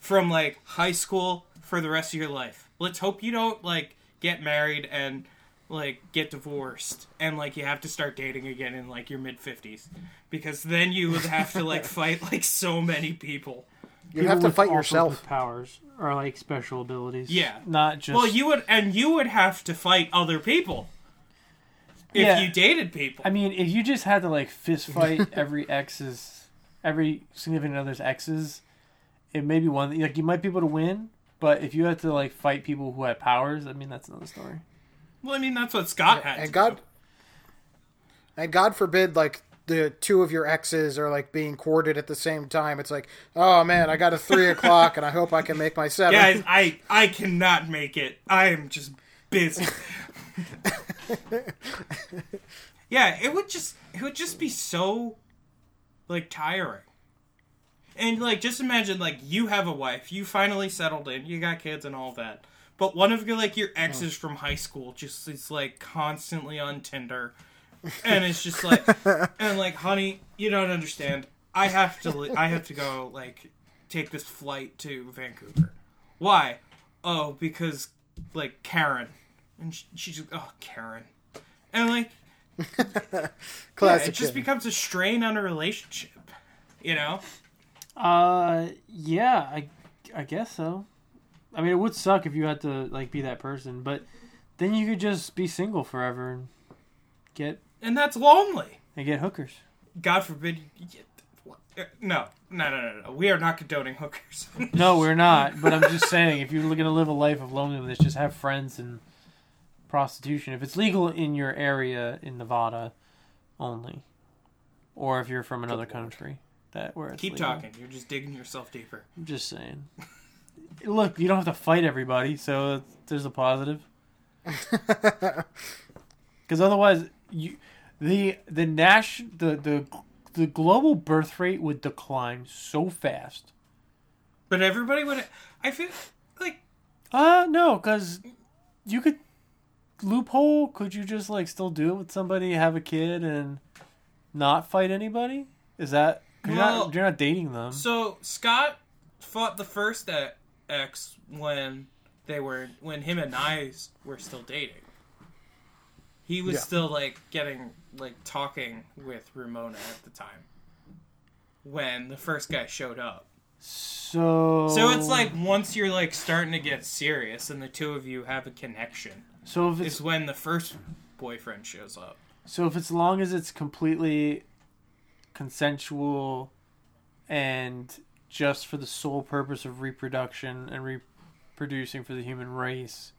from like high school for the rest of your life. Let's hope you don't like get married and like get divorced and like you have to start dating again in like your mid 50s because then you would have to like fight like so many people. You have to fight yourself. powers or like special abilities. Yeah. not just. Well, you would and you would have to fight other people if Yeah. you dated people. I mean, if you just had to like fist fight every ex's, every significant other's exes, it may be one like you might be able to win. But if you had to like fight people who had powers, I mean that's another story. well, I mean that's what Scott had. and to God do. and God forbid like the two of your exes are like being courted at the same time. It's like, oh man, I got a three o'clock, and I hope I can make my seven. Guys, I I cannot make it. I am just busy. yeah, it would just it would just be so like tiring. And like just imagine like you have a wife, you finally settled in, you got kids and all that. But one of your like your exes oh. from high school just is like constantly on Tinder. And it's just like and like honey, you don't understand. I have to I have to go like take this flight to Vancouver. Why? Oh, because like Karen, and sh- she's just oh Karen, and like yeah, Classic. it just becomes a strain on a relationship. You know? Uh, yeah, I, I guess so. I mean, it would suck if you had to like be that person, but then you could just be single forever and get And that's lonely. and get hookers. God forbid. You get, what? Uh, no, no, no, no, no. We are not condoning hookers. No, we're not. But I'm just saying, if you're going to live a life of loneliness, just have friends and prostitution. If it's legal in your area in Nevada, only, or if you're from another country, that where it's Keep legal. talking. You're just digging yourself deeper. I'm just saying. Look, you don't have to fight everybody, so there's a positive. Because otherwise, you the the Nash the the the global birth rate would decline so fast. But everybody would. I feel like Uh no, because you could loophole. Could you just like still do it with somebody, have a kid, and not fight anybody? Is that you're, not, you're not dating them? so. Scott fought the first ex when they were when him and I were still dating. He was Yeah. still like getting like talking with Ramona at the time when the first guy showed up. So So it's like once you're like starting to get serious and the two of you have a connection so if it's is when the first boyfriend shows up. So if it's long as it's completely consensual and just for the sole purpose of reproduction and reproducing for the human race,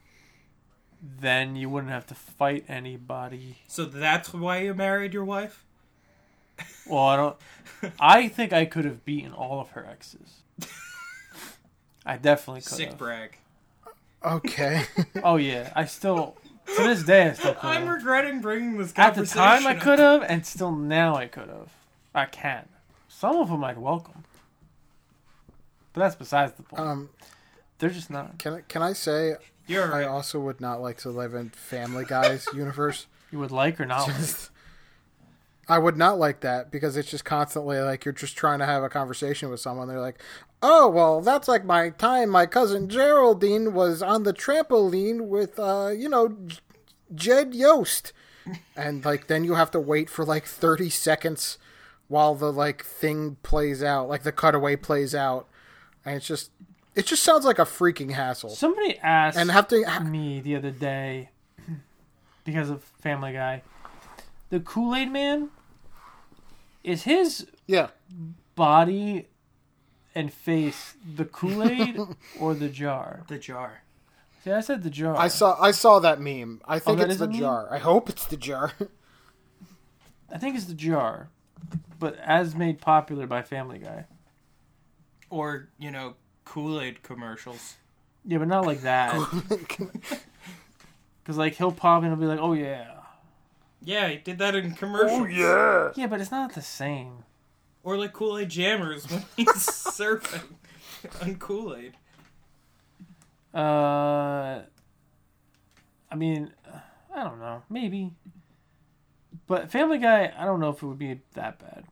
then you wouldn't have to fight anybody. So that's why you married your wife? Well, I don't. I think I could have beaten all of her exes. I definitely could Sick have. brag. Okay. Oh yeah, I still to this day I still could I'm have. regretting bringing this guy. At the conversation time I could have, and still now I could have. I can. Some of them I'd welcome, but that's besides the point. um, They're just not. can I, can I say You're I also would not like to live in Family Guy's universe. You would like or not. like. I would not like that because it's just constantly like you're just trying to have a conversation with someone. They're like, "Oh, well, that's like my time. My cousin Geraldine was on the trampoline with, uh, you know, J- Jed Yost," and like then you have to wait for like thirty seconds while the like thing plays out, like the cutaway plays out, and it's just It just sounds like a freaking hassle. Somebody asked And have to me the other day because of Family Guy. The Kool Aid Man is his yeah. body and face the Kool Aid or the jar? The jar. See, I said the jar. I saw I saw that meme. I oh, think Oh, it's the a meme? jar. I hope it's the jar. I think it's the jar, but as made popular by Family Guy. Or, you know, Kool Aid commercials. Yeah, but not like that. Because like he'll pop and he'll be like, "Oh yeah." Yeah, he did that in commercials. yeah. Yeah, but it's not the same. Or like Kool Aid Jammers when he's surfing on Kool Aid. Uh, I mean, I don't know, maybe. But Family Guy, I don't know if it would be that bad.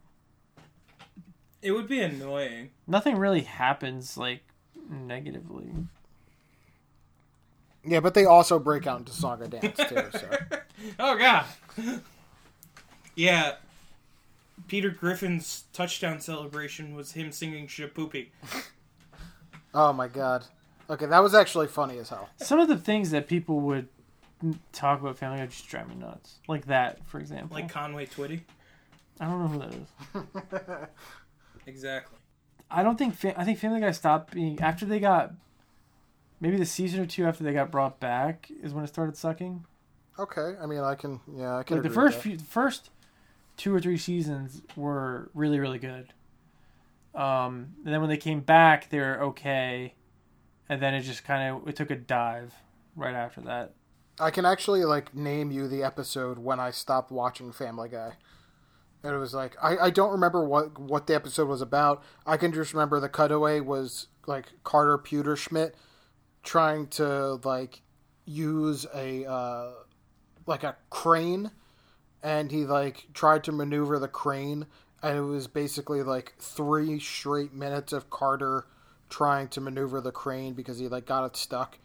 It would be annoying. Nothing really happens like negatively. Yeah, but they also break out into song and dance too. So Oh god. yeah. Peter Griffin's touchdown celebration was him singing Shipoopi. oh my god. Okay, that was actually funny as hell. Some of the things that people would talk about Family Guy just drive me nuts. Like that, for example. Like Conway Twitty. I don't know who that is. Exactly. I don't think I think Family Guy stopped being after they got maybe the season or two after they got brought back is when it started sucking. Okay, I mean I can yeah I can Like the first few, the first two or three seasons were really really good. Um, and then when they came back, they were okay, and then it just kind of it took a dive right after that. I can actually like name you the episode when I stopped watching Family Guy. And it was like I, I don't remember what what the episode was about. I can just remember the cutaway was like Carter Pewterschmidt trying to like use a uh, like a crane and he like tried to maneuver the crane and it was basically like three straight minutes of Carter trying to maneuver the crane because he like got it stuck.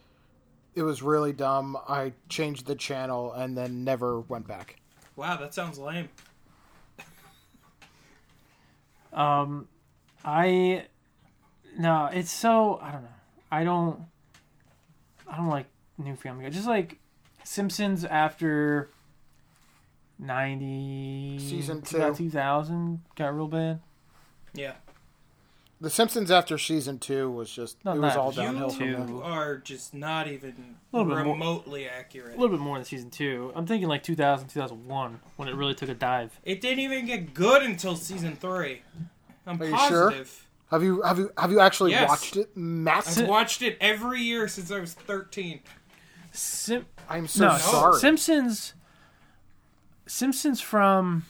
It was really dumb. I changed the channel and then never went back. Wow, that sounds lame. Um, I no, it's so I don't know. I don't. I don't like new Family Guy. Just like Simpsons after ninety Season two. two thousand got real bad. Yeah. The Simpsons after season two was just Not it was that all downhill from Two. there. You are just not even A little bit more- remotely accurate. A little bit more than season two. I'm thinking like 2000, 2001 when it really took a dive. It didn't even get good until season three. I'm Are you sure? positive. Have you have you have you actually Yes. watched it, Matt? I've watched it every year since I was 13. Sim- I'm so no, sorry. Simpsons. Simpsons from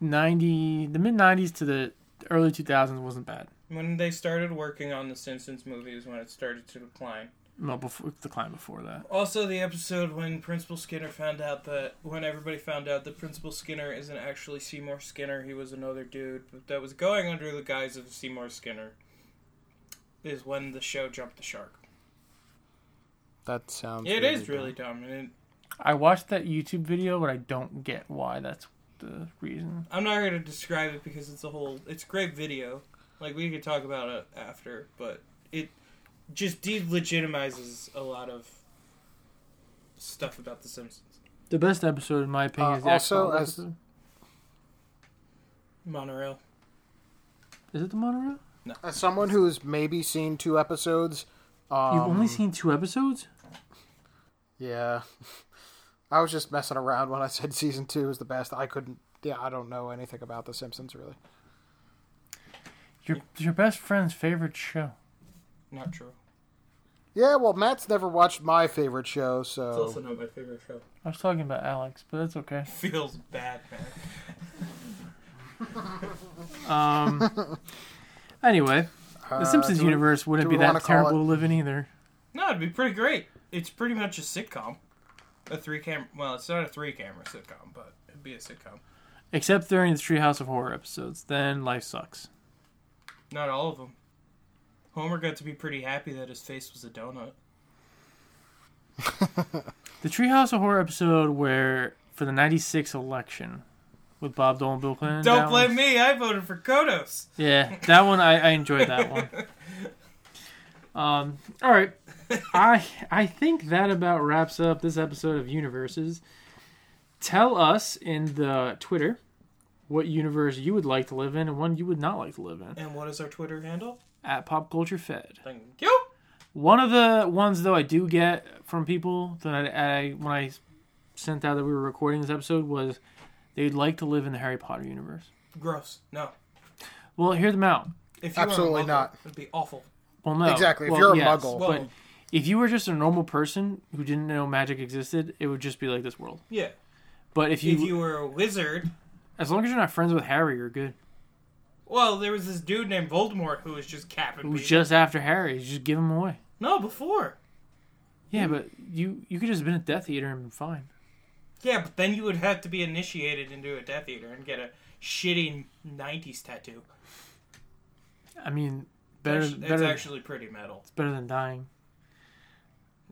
ninety, the mid nineties to the early two thousands wasn't bad. When they started working on the Simpsons movies, when it started to decline. No, before the climb before that. Also, the episode when Principal Skinner found out that when everybody found out that Principal Skinner isn't actually Seymour Skinner, he was another dude but that was going under the guise of Seymour Skinner, is when the show jumped the shark. that sounds. It really is really dumb, and it, I watched that YouTube video, but I don't get why that's the reason. I'm not going to describe it because it's a whole. It's a great video. Like we could talk about it after, but it just delegitimizes a lot of stuff about The Simpsons. The best episode, in my opinion, Uh, is the also, X-Files as- episode. Monorail. Is it the monorail? As someone who's maybe seen two episodes, um, You've only seen two episodes. yeah. I was just messing around when I said season two is the best. I couldn't. Yeah, I don't know anything about The Simpsons really. Your your best friend's favorite show. Not true. Yeah, well, Matt's never watched my favorite show, so It's also not my favorite show. I was talking about Alex, but that's okay. Feels bad, man. Um. anyway, the uh, Simpsons do we- universe wouldn't do be we wanna that call terrible it- to live in either. No, it'd be pretty great. It's pretty much a sitcom. A three camera. Well, it's not a three camera sitcom, but it'd be a sitcom. Except during the Treehouse of Horror episodes. Then life sucks. Not all of them. Homer got to be pretty happy that his face was a donut. The Treehouse of Horror episode where for the '96 election with Bob Dole and Bill Clinton. Don't blame one- me. I voted for Kodos. Yeah, that one I, I enjoyed that one. Um, all right, I I think that about wraps up this episode of Universes. Tell us in the Twitter what universe you would like to live in and one you would not like to live in And what is our Twitter handle? at Pop Culture Fed. Thank you. One of the ones though I do get from people that I, I when I sent out that we were recording this episode was they'd like to live in the Harry Potter universe. Gross. No. Well, hear them out. If you Absolutely were a muggle, not. It'd be awful. Well, no, Exactly, if Well, you're a yes, muggle. but if you were just a normal person who didn't know magic existed, it would just be like this world. Yeah. But if you, If you were a wizard, as long as you're not friends with Harry, you're good. well, there was this dude named Voldemort who was just capping It was people. just after Harry. You just give him away. no, before. Yeah, but you you could just have been a Death Eater and been fine. Yeah, but then you would have to be initiated into a Death Eater and get a shitty '90s tattoo. I mean, better It's better actually pretty metal. It's better than dying.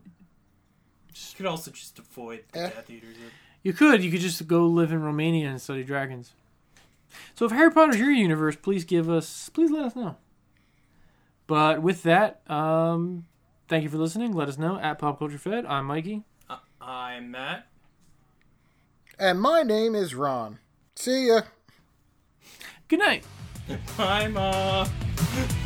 You could also just avoid the Eh. Death Eaters. You could. You could just go live in Romania and study dragons. So if Harry Potter's your universe, please give us, please let us know. But with that, um, thank you for listening. Let us know at Pop Culture Fed. I'm Mikey. Uh, I'm Matt. And my name is Ron. See ya. Good night. I'm uh.